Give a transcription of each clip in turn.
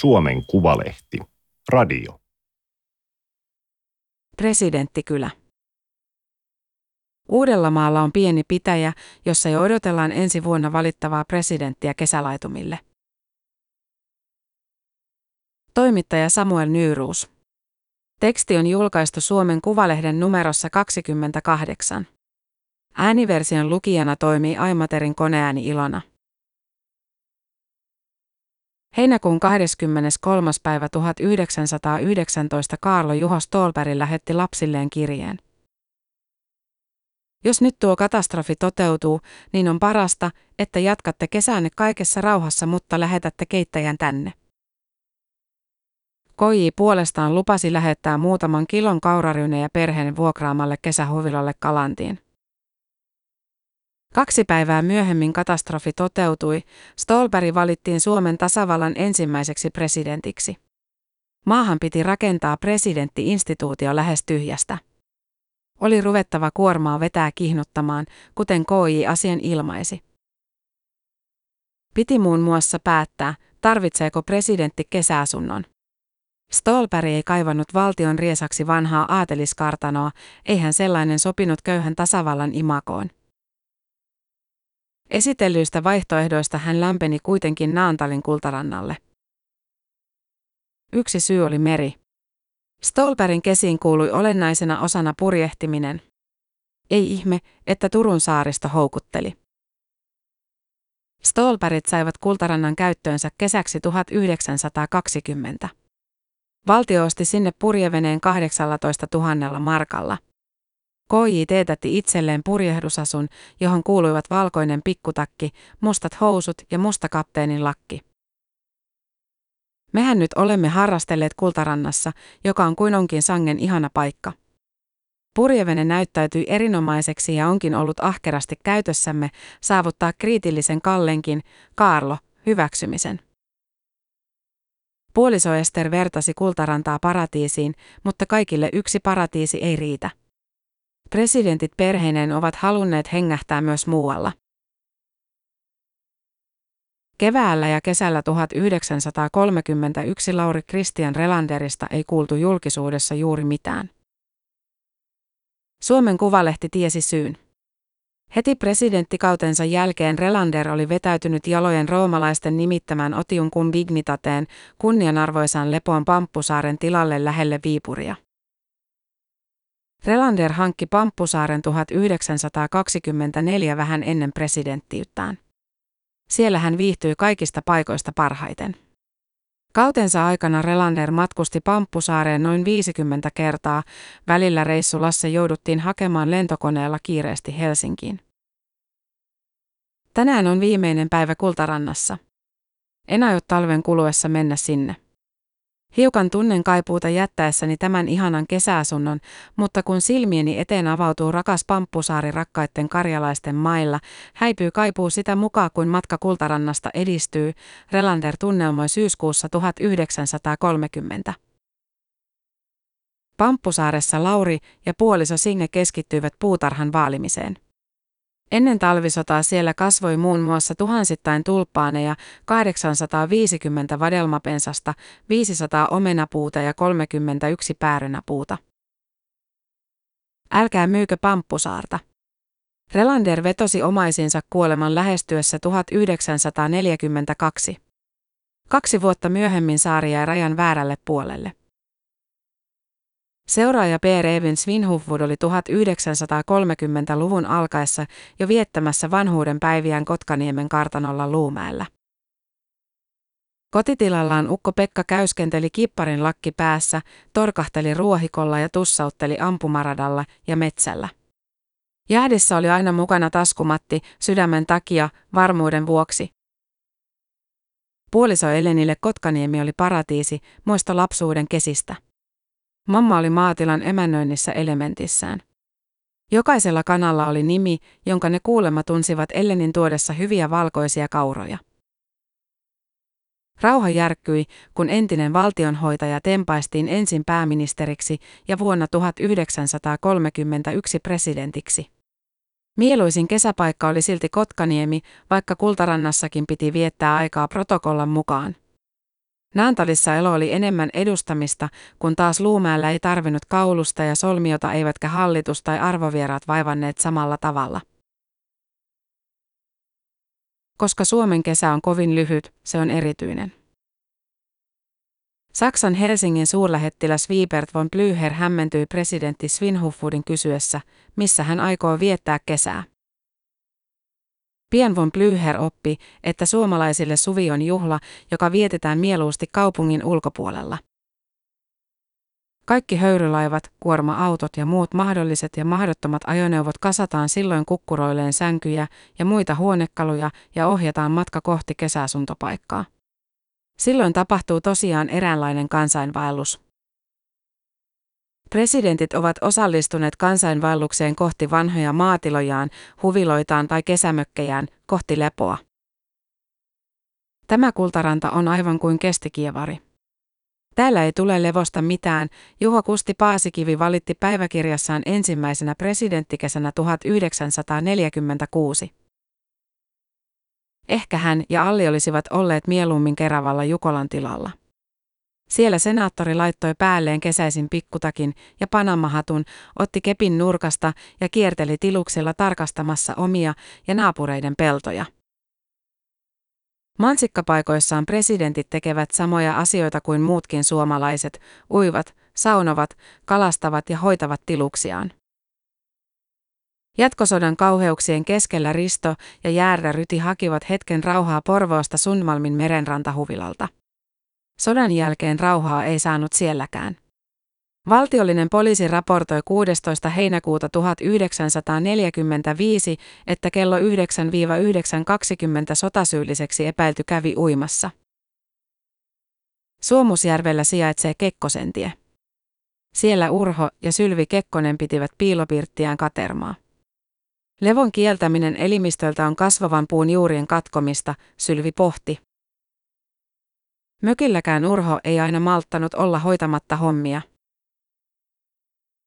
Suomen Kuvalehti. Radio. Presidenttikylä. Uudellamaalla on pieni pitäjä, jossa jo odotellaan ensi vuonna valittavaa presidenttiä kesälaitumille. Toimittaja Samuel Nyyruus. Teksti on julkaistu Suomen Kuvalehden numerossa 28. Ääniversion lukijana toimii Aimaterin koneääni Ilona. Heinäkuun 23. päivä 1919 Kaarlo Juho Stolberg lähetti lapsilleen kirjeen. Jos nyt tuo katastrofi toteutuu, niin on parasta, että jatkatte kesänne kaikessa rauhassa, mutta lähetätte keittäjän tänne. Koji puolestaan lupasi lähettää muutaman kilon kauraryynejä perheen vuokraamalle kesähuvilalle Kalantiin. Kaksi päivää myöhemmin katastrofi toteutui, Stolberg valittiin Suomen tasavallan ensimmäiseksi presidentiksi. Maahan piti rakentaa presidentti-instituutio lähes tyhjästä. Oli ruvettava kuormaa vetää kihnuttamaan, kuten KI asian ilmaisi. Piti muun muassa päättää, tarvitseeko presidentti kesäasunnon. Stolberg ei kaivannut valtion riesaksi vanhaa aateliskartanoa, eihän sellainen sopinut köyhän tasavallan imakoon. Esitellyistä vaihtoehdoista hän lämpeni kuitenkin Naantalin kultarannalle. Yksi syy oli meri. Stolperin kesiin kuului olennaisena osana purjehtiminen. Ei ihme, että Turun saaristo houkutteli. Stolperit saivat kultarannan käyttöönsä kesäksi 1920. Valtio osti sinne purjeveneen 18 000 markalla. KJ teetätti itselleen purjehdusasun, johon kuuluivat valkoinen pikkutakki, mustat housut ja musta kapteenin lakki. Mehän nyt olemme harrastelleet kultarannassa, joka on kuin onkin sangen ihana paikka. Purjevene näyttäytyi erinomaiseksi ja onkin ollut ahkerasti käytössämme saavuttaa kriitillisen Kallenkin, Kaarlo, hyväksymisen. Puoliso Ester vertasi kultarantaa paratiisiin, mutta kaikille yksi paratiisi ei riitä. Presidentit perheineen ovat halunneet hengähtää myös muualla. Keväällä ja kesällä 1931 Lauri Christian Relanderista ei kuultu julkisuudessa juuri mitään. Suomen Kuvalehti tiesi syyn. Heti presidenttikautensa jälkeen Relander oli vetäytynyt jalojen roomalaisten nimittämään Otiun kun dignitateen kunnianarvoisan lepoon Pamppusaaren tilalle lähelle Viipuria. Relander hankki Pamppusaaren 1924 vähän ennen presidenttiyttään. Siellä hän viihtyi kaikista paikoista parhaiten. Kautensa aikana Relander matkusti Pamppusaareen noin 50 kertaa, välillä reissulassa jouduttiin hakemaan lentokoneella kiireesti Helsinkiin. Tänään on viimeinen päivä Kultarannassa. En aio talven kuluessa mennä sinne. Hiukan tunnen kaipuuta jättäessäni tämän ihanan kesäasunnon, mutta kun silmieni eteen avautuu rakas Pamppusaari rakkaitten karjalaisten mailla, häipyy kaipuu sitä mukaan kuin matka Kultarannasta edistyy, Relander tunnelmoi syyskuussa 1930. Pamppusaaressa Lauri ja puoliso Singe keskittyivät puutarhan vaalimiseen. Ennen talvisotaa siellä kasvoi muun muassa tuhansittain tulppaaneja, 850 vadelmapensasta, 500 omenapuuta ja 31 päärynäpuuta. Älkää myykö pamppusaarta. Relander vetosi omaisinsa kuoleman lähestyessä 1942. Kaksi vuotta myöhemmin saari jäi rajan väärälle puolelle. Seuraaja Per Evin Svinhufvud oli 1930-luvun alkaessa jo viettämässä vanhuuden päiviään Kotkaniemen kartanolla Luumäellä. Kotitilallaan Ukko Pekka käyskenteli kipparin lakki päässä, torkahteli ruohikolla ja tussautteli ampumaradalla ja metsällä. Jäädissä oli aina mukana taskumatti, sydämen takia, varmuuden vuoksi. Puoliso Elenille Kotkaniemi oli paratiisi, muista lapsuuden kesistä. Mamma oli maatilan emännöinnissä elementissään. Jokaisella kanalla oli nimi, jonka ne kuulemma tunsivat Ellenin tuodessa hyviä valkoisia kauroja. Rauha järkkyi, kun entinen valtionhoitaja tempaistiin ensin pääministeriksi ja vuonna 1931 presidentiksi. Mieluisin kesäpaikka oli silti Kotkaniemi, vaikka Kultarannassakin piti viettää aikaa protokollan mukaan. Naantalissa elo oli enemmän edustamista, kun taas Luumäellä ei tarvinnut kaulusta ja solmiota eivätkä hallitus tai arvovieraat vaivanneet samalla tavalla. Koska Suomen kesä on kovin lyhyt, se on erityinen. Saksan Helsingin suurlähettiläs Wiebert von Blücher hämmentyi presidentti Svinhufvudin kysyessä, missä hän aikoo viettää kesää. Pian von Blücher oppi, että suomalaisille suvi on juhla, joka vietetään mieluusti kaupungin ulkopuolella. Kaikki höyrylaivat, kuorma-autot ja muut mahdolliset ja mahdottomat ajoneuvot kasataan silloin kukkuroilleen sänkyjä ja muita huonekaluja ja ohjataan matka kohti kesäasuntopaikkaa. Silloin tapahtuu tosiaan eräänlainen kansainvaellus. Presidentit ovat osallistuneet kansainvaellukseen kohti vanhoja maatilojaan, huviloitaan tai kesämökkejään, kohti lepoa. Tämä kultaranta on aivan kuin kestikievari. Täällä ei tule levosta mitään, Juho Kusti Paasikivi valitti päiväkirjassaan ensimmäisenä presidenttikesänä 1946. Ehkä hän ja Alli olisivat olleet mieluummin Keravalla Jukolan tilalla. Siellä senaattori laittoi päälleen kesäisin pikkutakin ja panamahatun, otti kepin nurkasta ja kierteli tiluksella tarkastamassa omia ja naapureiden peltoja. Mansikkapaikoissaan presidentit tekevät samoja asioita kuin muutkin suomalaiset, uivat, saunovat, kalastavat ja hoitavat tiluksiaan. Jatkosodan kauheuksien keskellä Risto ja Jäärä Ryti hakivat hetken rauhaa Porvoosta Sunmalmin merenrantahuvilalta. Sodan jälkeen rauhaa ei saanut sielläkään. Valtiollinen poliisi raportoi 16. heinäkuuta 1945, että kello 9-9.20 sotasyylliseksi epäilty kävi uimassa. Suomusjärvellä sijaitsee Kekkosentie. Siellä Urho ja Sylvi Kekkonen pitivät piilopirttiään katermaa. Levon kieltäminen elimistöltä on kasvavan puun juurien katkomista, Sylvi pohti. Mökilläkään Urho ei aina malttanut olla hoitamatta hommia.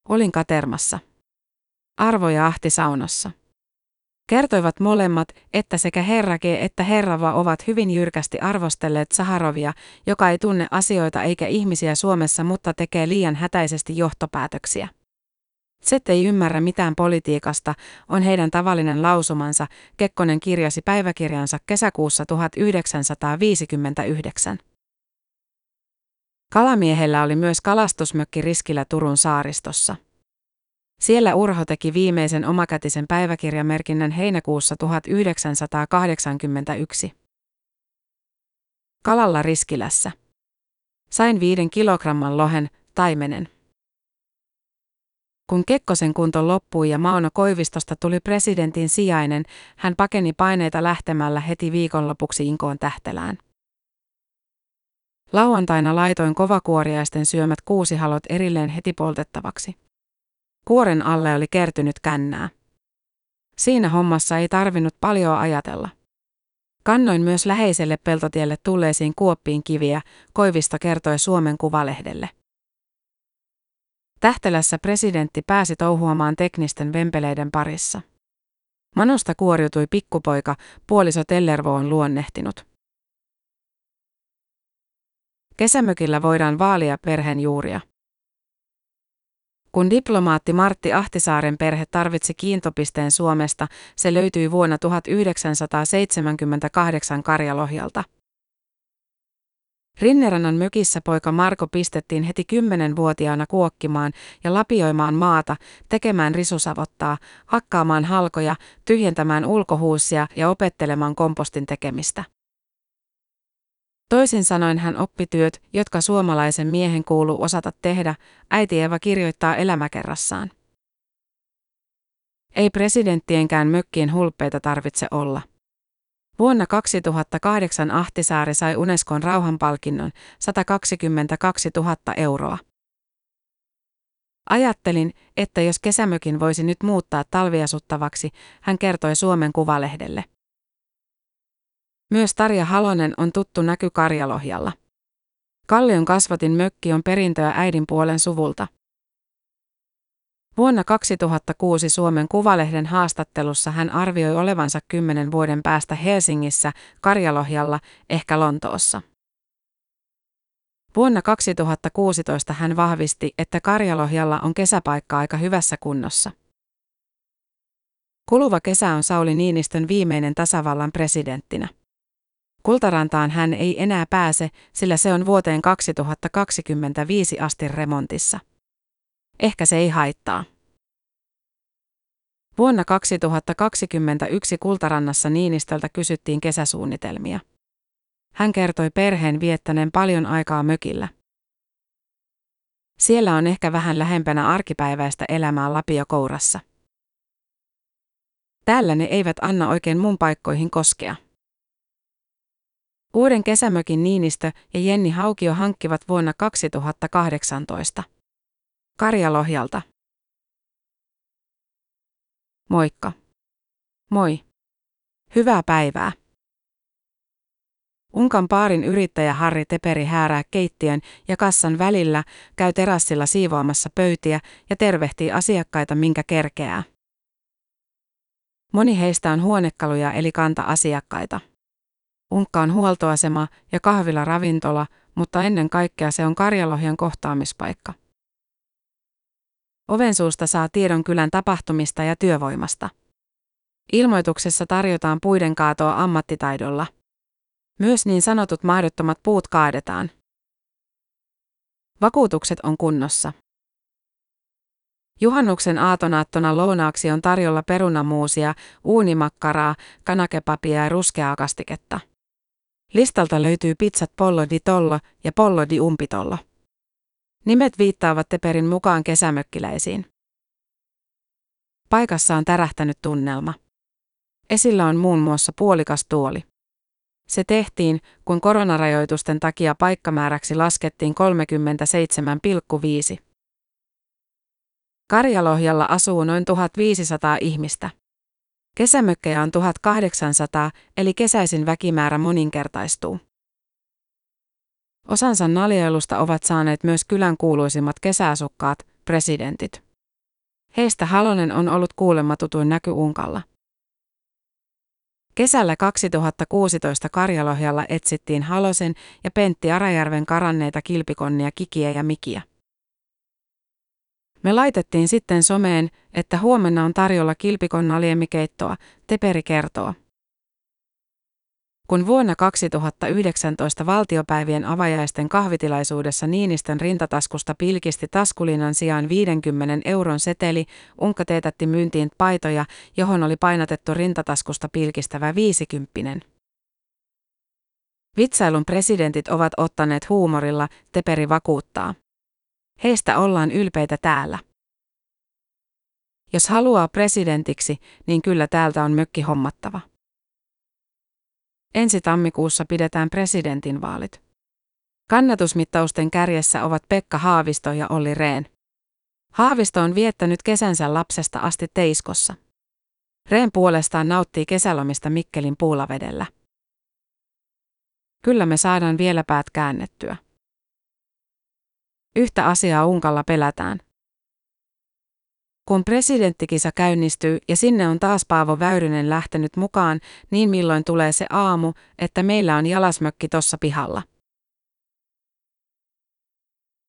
Olin katermassa. Arvo ja Ahti saunassa. Kertoivat molemmat, että sekä herra G että herrava ovat hyvin jyrkästi arvostelleet Saharovia, joka ei tunne asioita eikä ihmisiä Suomessa, mutta tekee liian hätäisesti johtopäätöksiä. Set ei ymmärrä mitään politiikasta, on heidän tavallinen lausumansa, Kekkonen kirjasi päiväkirjansa kesäkuussa 1959. Kalamiehellä oli myös kalastusmökki riskillä Turun saaristossa. Siellä Urho teki viimeisen omakätisen päiväkirjamerkinnän heinäkuussa 1981. Kalalla Riskilässä. Sain viiden kilogramman lohen, taimenen. Kun Kekkosen kunto loppui ja Mauno Koivistosta tuli presidentin sijainen, hän pakeni paineita lähtemällä heti viikonlopuksi Inkoon tähtelään. Lauantaina laitoin kovakuoriaisten syömät kuusihalot erilleen heti poltettavaksi. Kuoren alle oli kertynyt kännää. Siinä hommassa ei tarvinnut paljon ajatella. Kannoin myös läheiselle peltotielle tulleisiin kuoppiin kiviä, Koivisto kertoi Suomen Kuvalehdelle. Tähtelässä presidentti pääsi touhuamaan teknisten vempeleiden parissa. Manosta kuoriutui pikkupoika, puoliso Tellervo on luonnehtinut. Kesämökillä voidaan vaalia perheenjuuria. Kun diplomaatti Martti Ahtisaaren perhe tarvitsi kiintopisteen Suomesta, se löytyi vuonna 1978 Karjalohjalta. Rinnerannan mökissä poika Marko pistettiin heti kymmenenvuotiaana kuokkimaan ja lapioimaan maata, tekemään risusavottaa, hakkaamaan halkoja, tyhjentämään ulkohuussia ja opettelemaan kompostin tekemistä. Toisin sanoen hän oppi työt, jotka suomalaisen miehen kuuluu osata tehdä, äiti Eva kirjoittaa elämäkerrassaan. Ei presidenttienkään mökkien hulppeita tarvitse olla. Vuonna 2008 Ahtisaari sai Unescon rauhanpalkinnon 122 000 euroa. Ajattelin, että jos kesämökin voisi nyt muuttaa talviasuttavaksi, hän kertoi Suomen Kuvalehdelle. Myös Tarja Halonen on tuttu näky Karjalohjalla. Kallion kasvatin mökki on perintöä äidin puolen suvulta. Vuonna 2006 Suomen Kuvalehden haastattelussa hän arvioi olevansa kymmenen vuoden päästä Helsingissä, Karjalohjalla, ehkä Lontoossa. Vuonna 2016 hän vahvisti, että Karjalohjalla on kesäpaikka aika hyvässä kunnossa. Kuluva kesä on Sauli Niinistön viimeinen tasavallan presidenttinä. Kultarantaan hän ei enää pääse, sillä se on vuoteen 2025 asti remontissa. Ehkä se ei haittaa. Vuonna 2021 Kultarannassa Niinistöltä kysyttiin kesäsuunnitelmia. Hän kertoi perheen viettäneen paljon aikaa mökillä. Siellä on ehkä vähän lähempänä arkipäiväistä elämää Lapiokourassa. Täällä ne eivät anna oikein mun paikkoihin koskea. Uuden kesämökin Niinistö ja Jenni Haukio hankkivat vuonna 2018. Karjalohjalta. Moikka. Moi. Hyvää päivää. Unkan paarin yrittäjä Harri Teperi häärää keittiön ja kassan välillä, käy terassilla siivoamassa pöytiä ja tervehtii asiakkaita minkä kerkeää. Moni heistä on huonekaluja eli kanta-asiakkaita. Unkka on huoltoasema ja kahvila ravintola, mutta ennen kaikkea se on Karjalohjan kohtaamispaikka. Ovensuusta saa tiedon kylän tapahtumista ja työvoimasta. Ilmoituksessa tarjotaan puiden kaatoa ammattitaidolla. Myös niin sanotut mahdottomat puut kaadetaan. Vakuutukset on kunnossa. Juhannuksen aatonaattona lounaaksi on tarjolla perunamuusia, uunimakkaraa, kanakepapia ja ruskeaa kastiketta. Listalta löytyy pizzat Pollo di Tollo ja Pollo di Umpitollo. Nimet viittaavat Teperin mukaan kesämökkiläisiin. Paikassa on tärähtänyt tunnelma. Esillä on muun muassa puolikas tuoli. Se tehtiin, kun koronarajoitusten takia paikkamääräksi laskettiin 37,5. Karjalohjalla asuu noin 1500 ihmistä. Kesämökkejä on 1800, eli kesäisin väkimäärä moninkertaistuu. Osansa naljailusta ovat saaneet myös kylän kuuluisimmat kesäasukkaat, presidentit. Heistä Halonen on ollut kuulemma tutuin näky Unkalla. Kesällä 2016 Karjalohjalla etsittiin Halosen ja Pentti Arajärven karanneita kilpikonnia Kikiä ja Mikiä. Me laitettiin sitten someen, että huomenna on tarjolla kilpikonnaliemikeittoa, Teperi kertoo. Kun vuonna 2019 valtiopäivien avajaisten kahvitilaisuudessa Niinistön rintataskusta pilkisti taskulinan sijaan 50 euron seteli, Unkka teetätti myyntiin paitoja, johon oli painatettu rintataskusta pilkistävä 50. Vitsailun presidentit ovat ottaneet huumorilla, Teperi vakuuttaa. Heistä ollaan ylpeitä täällä. Jos haluaa presidentiksi, niin kyllä täältä on mökki hommattava. Ensi tammikuussa pidetään presidentinvaalit. Kannatusmittausten kärjessä ovat Pekka Haavisto ja Olli Rehn. Haavisto on viettänyt kesänsä lapsesta asti Teiskossa. Rehn puolestaan nauttii kesälomista Mikkelin puulavedellä. Kyllä me saadaan vielä päät käännettyä. Yhtä asiaa Unkalla pelätään. Kun presidenttikisa käynnistyy ja sinne on taas Paavo Väyrynen lähtenyt mukaan, niin milloin tulee se aamu, että meillä on jalasmökki tossa pihalla.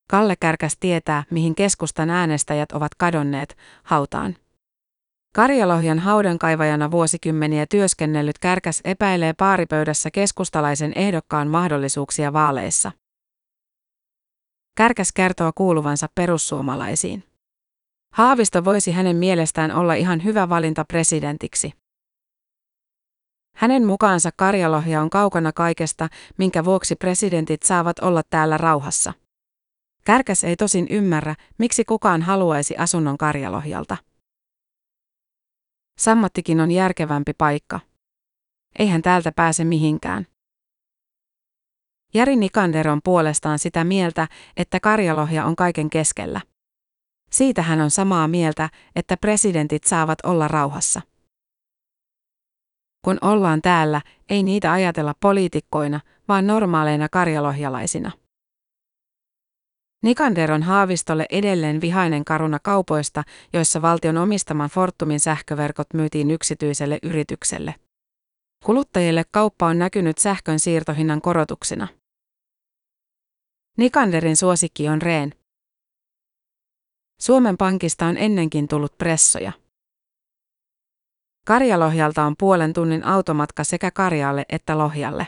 Kalle Kärkäs tietää, mihin keskustan äänestäjät ovat kadonneet, hautaan. Karjalohjan haudankaivajana vuosikymmeniä työskennellyt Kärkäs epäilee paaripöydässä keskustalaisen ehdokkaan mahdollisuuksia vaaleissa. Kärkäs kertoo kuuluvansa perussuomalaisiin. Haavisto voisi hänen mielestään olla ihan hyvä valinta presidentiksi. Hänen mukaansa Karjalohja on kaukana kaikesta, minkä vuoksi presidentit saavat olla täällä rauhassa. Kärkäs ei tosin ymmärrä, miksi kukaan haluaisi asunnon Karjalohjalta. Sammattikin on järkevämpi paikka. Eihän täältä pääse mihinkään. Jari Nikander on puolestaan sitä mieltä, että Karjalohja on kaiken keskellä. Siitä hän on samaa mieltä, että presidentit saavat olla rauhassa. Kun ollaan täällä, ei niitä ajatella poliitikkoina, vaan normaaleina karjalohjalaisina. Nikander on Haavistolle edelleen vihainen karuna kaupoista, joissa valtion omistaman Fortumin sähköverkot myytiin yksityiselle yritykselle. Kuluttajille kauppa on näkynyt sähkön siirtohinnan korotuksina. Nikanderin suosikki on Reen. Suomen Pankista on ennenkin tullut pressoja. Karjalohjalta on puolen tunnin automatka sekä Karjaalle että Lohjalle.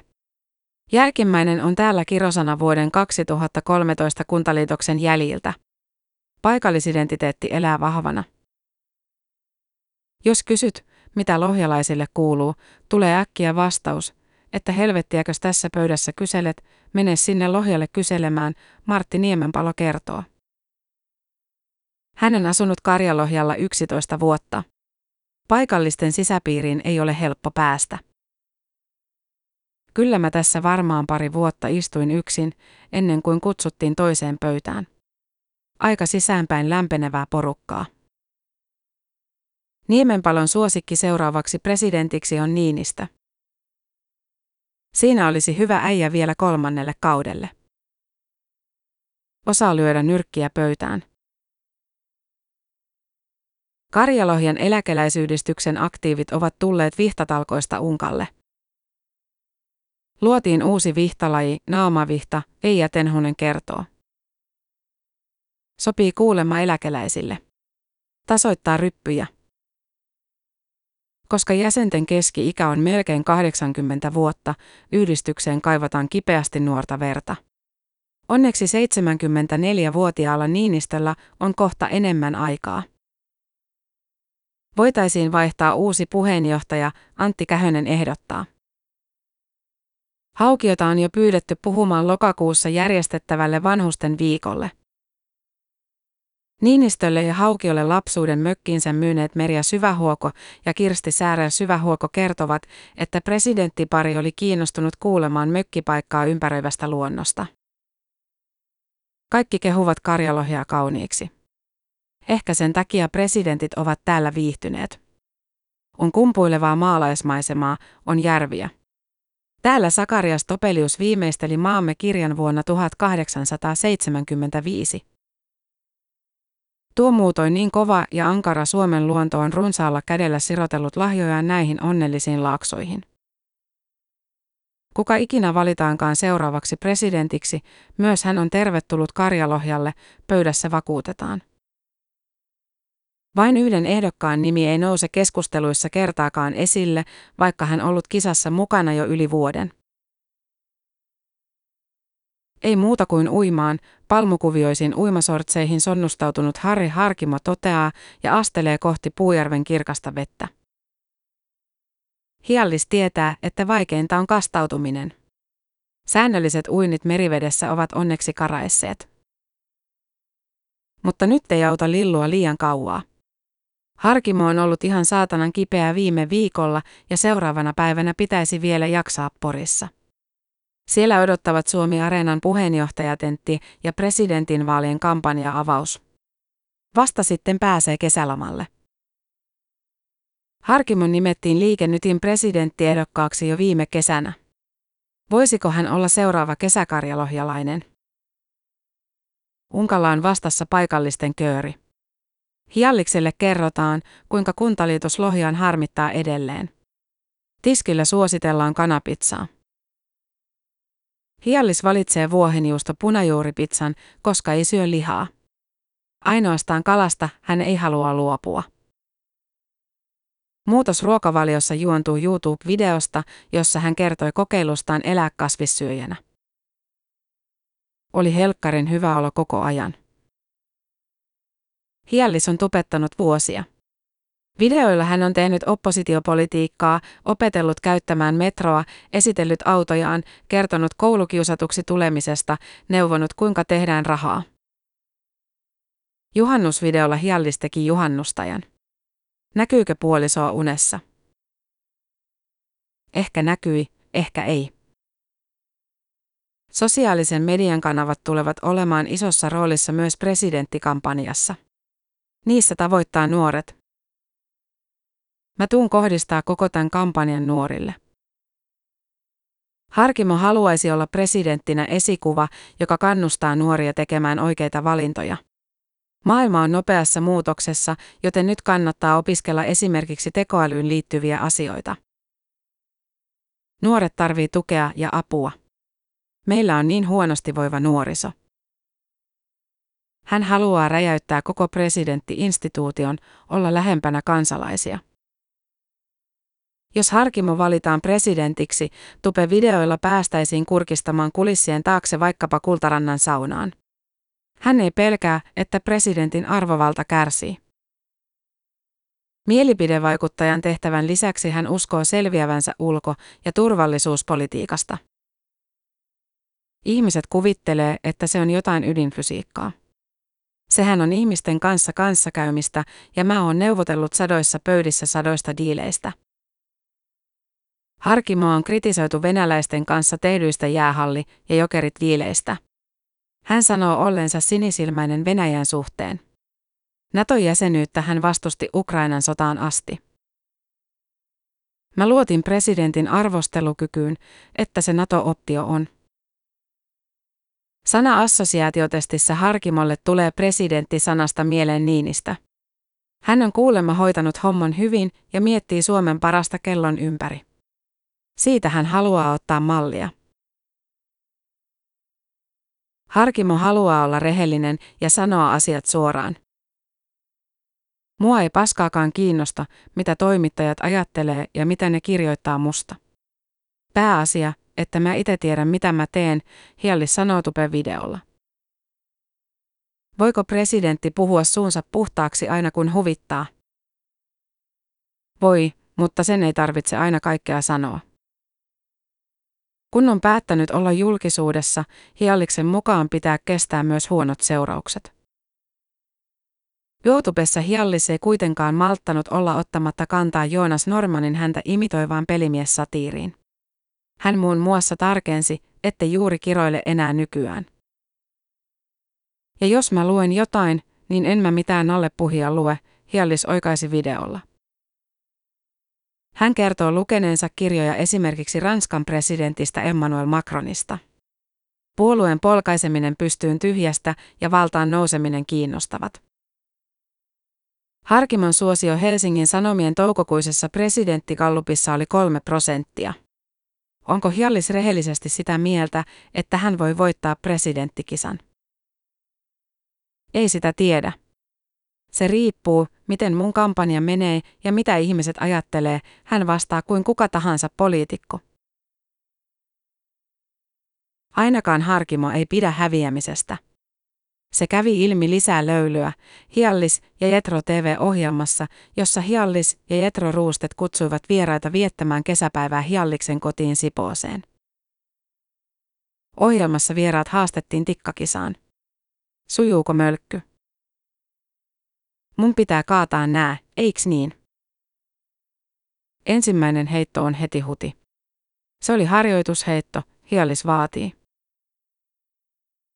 Jälkimmäinen on täällä kirosana vuoden 2013 kuntaliitoksen jäljiltä. Paikallisidentiteetti elää vahvana. Jos kysyt, mitä lohjalaisille kuuluu, tulee äkkiä vastaus, että helvettiäkös tässä pöydässä kyselet, mene sinne Lohjalle kyselemään, Martti Niemenpalo kertoo. Hän on asunut Karjalohjalla 11 vuotta. Paikallisten sisäpiiriin ei ole helppo päästä. Kyllä mä tässä varmaan pari vuotta istuin yksin, ennen kuin kutsuttiin toiseen pöytään. Aika sisäänpäin lämpenevää porukkaa. Niemenpalon suosikki seuraavaksi presidentiksi on Niinistä. Siinä olisi hyvä äijä vielä kolmannelle kaudelle. Osaa lyödä nyrkkiä pöytään. Karjalohjan eläkeläisyhdistyksen aktiivit ovat tulleet vihtatalkoista unkalle. Luotiin uusi vihtalaji, naamavihta, Eija Tenhunen kertoo. Sopii kuulemma eläkeläisille. Tasoittaa ryppyjä. Koska jäsenten keski-ikä on melkein 80 vuotta, yhdistykseen kaivataan kipeästi nuorta verta. Onneksi 74-vuotiaalla Niinistöllä on kohta enemmän aikaa. Voitaisiin vaihtaa uusi puheenjohtaja, Antti Kähönen ehdottaa. Haukiota on jo pyydetty puhumaan lokakuussa järjestettävälle vanhusten viikolle. Niinistölle ja Haukiolle lapsuuden mökkiinsä myyneet Merja Syvähuoko ja Kirsti Säärä Syvähuoko kertovat, että presidenttipari oli kiinnostunut kuulemaan mökkipaikkaa ympäröivästä luonnosta. Kaikki kehuvat Karjalohjaa kauniiksi. Ehkä sen takia presidentit ovat täällä viihtyneet. On kumpuilevaa maalaismaisemaa, on järviä. Täällä Sakarias Topelius viimeisteli maamme kirjan vuonna 1875. Tuo muutoin niin kova ja ankara Suomen luonto on runsaalla kädellä sirotellut lahjojaan näihin onnellisiin laaksoihin. Kuka ikinä valitaankaan seuraavaksi presidentiksi, myös hän on tervetullut Karjalohjalle, pöydässä vakuutetaan. Vain yhden ehdokkaan nimi ei nouse keskusteluissa kertaakaan esille, vaikka hän ollut kisassa mukana jo yli vuoden. Ei muuta kuin uimaan, palmukuvioisiin uimasortseihin sonnustautunut Harri Harkimo toteaa ja astelee kohti Puujärven kirkasta vettä. Hiallis tietää, että vaikeinta on kastautuminen. Säännölliset uinnit merivedessä ovat onneksi karaesseet. Mutta nyt ei auta lillua liian kauaa. Harkimo on ollut ihan saatanan kipeä viime viikolla ja seuraavana päivänä pitäisi vielä jaksaa Porissa. Siellä odottavat Suomi-areenan puheenjohtajatentti ja presidentinvaalien kampanja-avaus. Vasta sitten pääsee kesälomalle. Harkimon nimettiin liikennytin presidenttiehdokkaaksi jo viime kesänä. Voisiko hän olla seuraava kesäkarjalohjalainen? Unkalla on vastassa paikallisten kööri. Hiallikselle kerrotaan, kuinka kuntaliitos Lohjaan harmittaa edelleen. Tiskillä suositellaan kanapizzaa. Hiallis valitsee vuohenjuusto punajuuripizzan, koska ei syö lihaa. Ainoastaan kalasta hän ei halua luopua. Muutos ruokavaliossa juontuu YouTube-videosta, jossa hän kertoi kokeilustaan elää kasvissyöjänä. Oli helkkarin hyvä olo koko ajan. Hiallis on tupettanut vuosia. Videoilla hän on tehnyt oppositiopolitiikkaa, opetellut käyttämään metroa, esitellyt autojaan, kertonut koulukiusatuksi tulemisesta, neuvonut kuinka tehdään rahaa. Juhannusvideolla Hiallis teki juhannustajan. Näkyykö puolisoa unessa? Ehkä näkyi, ehkä ei. Sosiaalisen median kanavat tulevat olemaan isossa roolissa myös presidenttikampanjassa. Niissä tavoittaa nuoret. Mä tuun kohdistaa koko tämän kampanjan nuorille. Harkimo haluaisi olla presidenttinä esikuva, joka kannustaa nuoria tekemään oikeita valintoja. Maailma on nopeassa muutoksessa, joten nyt kannattaa opiskella esimerkiksi tekoälyyn liittyviä asioita. Nuoret tarvii tukea ja apua. Meillä on niin huonosti voiva nuoriso. Hän haluaa räjäyttää koko presidentti-instituution, olla lähempänä kansalaisia. Jos Harkimo valitaan presidentiksi, Tupe-videoilla päästäisiin kurkistamaan kulissien taakse vaikkapa Kultarannan saunaan. Hän ei pelkää, että presidentin arvovalta kärsii. Mielipidevaikuttajan tehtävän lisäksi hän uskoo selviävänsä ulko- ja turvallisuuspolitiikasta. Ihmiset kuvittelee, että se on jotain ydinfysiikkaa. Sehän on ihmisten kanssa kanssakäymistä ja mä oon neuvotellut sadoissa pöydissä sadoista diileistä. Harkimo on kritisoitu venäläisten kanssa tehdyistä jäähalli- ja jokerit diileistä. Hän sanoo ollensa sinisilmäinen Venäjän suhteen. NATO-jäsenyyttä hän vastusti Ukrainan sotaan asti. Mä luotin presidentin arvostelukykyyn, että se NATO-optio on. Sana assosiaatiotestissä Harkimolle tulee presidentti sanasta mieleen Niinistä. Hän on kuulemma hoitanut homman hyvin ja miettii Suomen parasta kellon ympäri. Siitä hän haluaa ottaa mallia. Harkimo haluaa olla rehellinen ja sanoa asiat suoraan. Mua ei paskaakaan kiinnosta, mitä toimittajat ajattelee ja mitä ne kirjoittaa musta. Pääasia, että mä itse tiedän mitä mä teen, Hiallis sanoo Tupe videolla. Voiko presidentti puhua suunsa puhtaaksi aina kun huvittaa? Voi, mutta sen ei tarvitse aina kaikkea sanoa. Kun on päättänyt olla julkisuudessa, Hialliksen mukaan pitää kestää myös huonot seuraukset. YouTubessa Hiallis ei kuitenkaan malttanut olla ottamatta kantaa Joonas Normanin häntä imitoivaan pelimies-satiiriin. Hän muun muassa tarkensi, että juuri kiroile enää nykyään. Ja jos mä luen jotain, niin en mä mitään alle puhia lue, Hiallis oikaisi videolla. Hän kertoo lukeneensa kirjoja esimerkiksi Ranskan presidentistä Emmanuel Macronista. Puolueen polkaiseminen pystyyn tyhjästä ja valtaan nouseminen kiinnostavat. Harkimon suosio Helsingin Sanomien toukokuisessa presidenttikallupissa oli kolme prosenttia. Onko Hjallis rehellisesti sitä mieltä, että hän voi voittaa presidenttikisan? Ei sitä tiedä. Se riippuu, miten mun kampanja menee ja mitä ihmiset ajattelee, hän vastaa kuin kuka tahansa poliitikko. Ainakaan Harkimo ei pidä häviämisestä. Se kävi ilmi lisää löylyä Hiallis ja Jetro TV-ohjelmassa, jossa Hiallis ja Jetro Ruustet kutsuivat vieraita viettämään kesäpäivää Hialliksen kotiin Sipooseen. Ohjelmassa vieraat haastettiin tikkakisaan. Sujuuko mölkky? Mun pitää kaataa nää, eiks niin? Ensimmäinen heitto on heti huti. Se oli harjoitusheitto, Hiallis vaatii.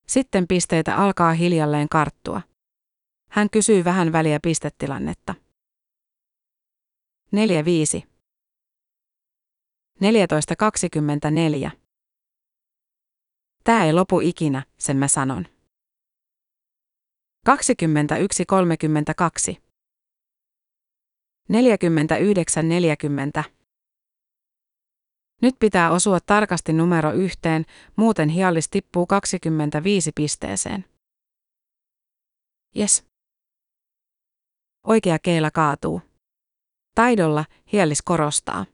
Sitten pisteitä alkaa hiljalleen karttua. Hän kysyy vähän väliä pistetilannetta. 4.5. 14.24. Tää ei lopu ikinä, sen mä sanon. 21.32. 49.40. Nyt pitää osua tarkasti numero yhteen, muuten hiallis tippuu 25 pisteeseen. Yes. Oikea keila kaatuu. Taidolla hiallis korostaa.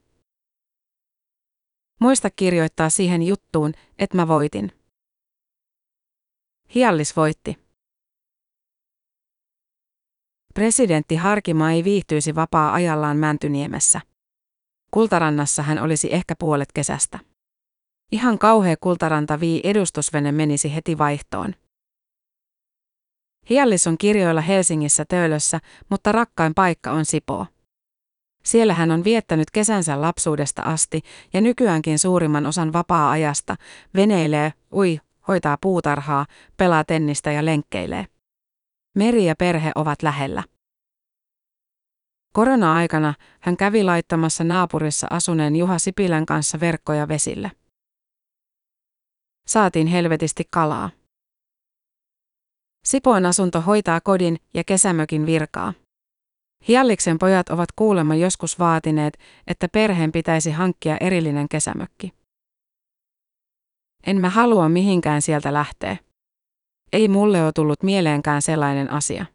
Muista kirjoittaa siihen juttuun, että mä voitin. Hiallis voitti. Presidentti Harkima ei viihtyisi vapaa-ajallaan Mäntyniemessä. Kultarannassa hän olisi ehkä puolet kesästä. Ihan kauhea kultaranta vii edustusvene menisi heti vaihtoon. Hiallis on kirjoilla Helsingissä töölössä, mutta rakkain paikka on Sipoo. Siellä hän on viettänyt kesänsä lapsuudesta asti ja nykyäänkin suurimman osan vapaa-ajasta, veneilee, ui, hoitaa puutarhaa, pelaa tennistä ja lenkkeilee. Meri ja perhe ovat lähellä. Korona-aikana hän kävi laittamassa naapurissa asuneen Juha Sipilän kanssa verkkoja vesille. Saatiin helvetisti kalaa. Sipoon asunto hoitaa kodin ja kesämökin virkaa. Hialliksen pojat ovat kuulemma joskus vaatineet, että perheen pitäisi hankkia erillinen kesämökki. En mä halua mihinkään sieltä lähteä. Ei mulle ole tullut mieleenkään sellainen asia.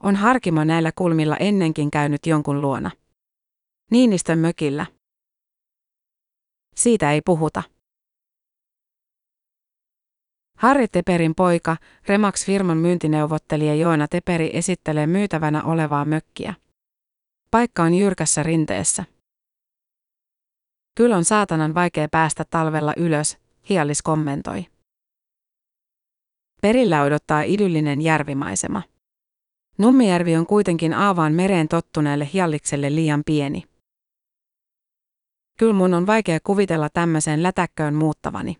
On Harkimo näillä kulmilla ennenkin käynyt jonkun luona. Niinistön mökillä. Siitä ei puhuta. Harri Teperin poika, Remax-firman myyntineuvottelija Joona Teperi esittelee myytävänä olevaa mökkiä. Paikka on jyrkässä rinteessä. Kyllä on saatanan vaikea päästä talvella ylös, Hiallis kommentoi. Perillä odottaa idyllinen järvimaisema. Nummijärvi on kuitenkin aavaan mereen tottuneelle hiallikselle liian pieni. Kyllä mun on vaikea kuvitella tämmöiseen lätäkköön muuttavani.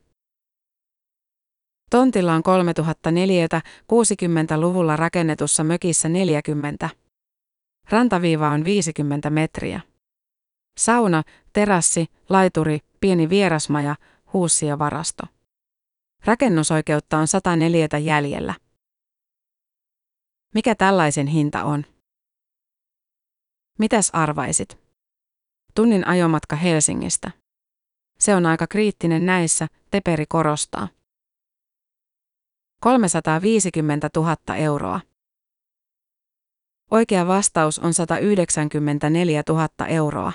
Tontilla on 3004 60-luvulla rakennetussa mökissä 40. Rantaviiva on 50 metriä. Sauna, terassi, laituri, pieni vierasmaja, huussi ja varasto. Rakennusoikeutta on 104 jäljellä. Mikä tällaisen hinta on? Mitäs arvaisit? Tunnin ajomatka Helsingistä. Se on aika kriittinen näissä, Teperi korostaa. 350 000 euroa. Oikea vastaus on 194 000 euroa.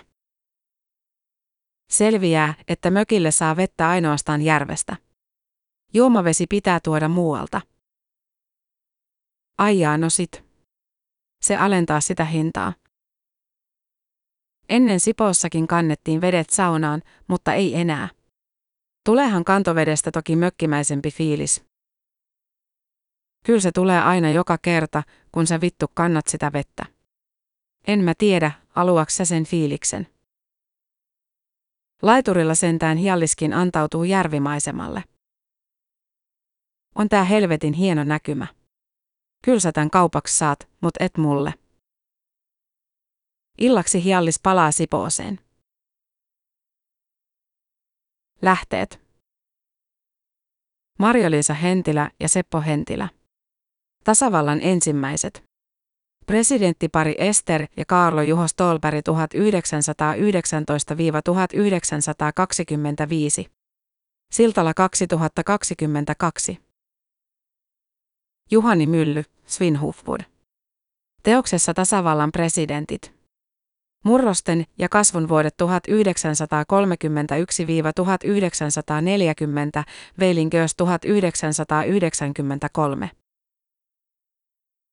Selviää, että mökille saa vettä ainoastaan järvestä. Juomavesi pitää tuoda muualta. Aijaa no sit. Se alentaa sitä hintaa. Ennen Sipoossakin kannettiin vedet saunaan, mutta ei enää. Tuleehan kantovedestä toki mökkimäisempi fiilis. Kyllä se tulee aina joka kerta, kun sä vittu kannat sitä vettä. En mä tiedä, aluaks sä sen fiiliksen. Laiturilla sentään hialliskin antautuu järvimaisemalle. On tää helvetin hieno näkymä. Kyllä sä tän kaupaksi saat, mut et mulle. Illaksi hiallis palaa Sipooseen. Lähteet. Marjo-Liisa Hentilä ja Seppo Hentilä. Tasavallan ensimmäiset. Presidenttipari Ester ja Kaarlo Juho Stolberg 1919-1925. Siltala 2022. Juhani Mylly, Svinhufvud. Teoksessa Tasavallan presidentit. Murrosten ja kasvun vuodet 1931-1940, Veilinköös 1993.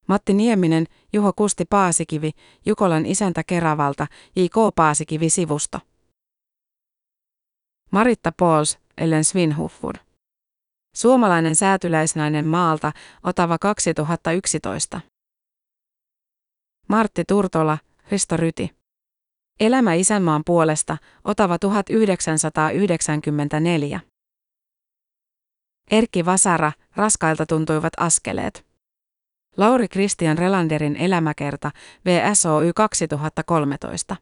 Matti Nieminen, Juho Kusti Paasikivi, Jukolan isäntä Keravalta, J.K. Paasikivi sivusto. Maritta Pauls, Ellen Svinhuffur. Suomalainen säätyläisnainen maalta, Otava 2011. Martti Turtola, Risto Ryti. Elämä isänmaan puolesta, Otava 1994. Erkki Vasara, raskailta tuntuivat askeleet. Lauri Christian Relanderin elämäkerta, VSOY 2013.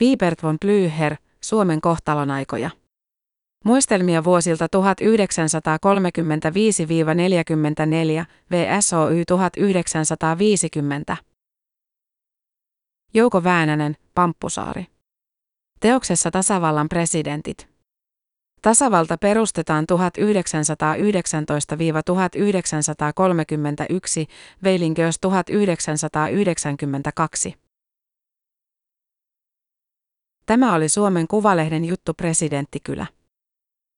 Wiebert von Blüher, Suomen kohtalonaikoja. Muistelmia vuosilta 1935-44, VSOY 1950. Jouko Väänänen, Pamppusaari. Teoksessa tasavallan presidentit. Tasavalta perustetaan 1919-1931, Veilinköös 1992. Tämä oli Suomen Kuvalehden juttu Presidenttikylä.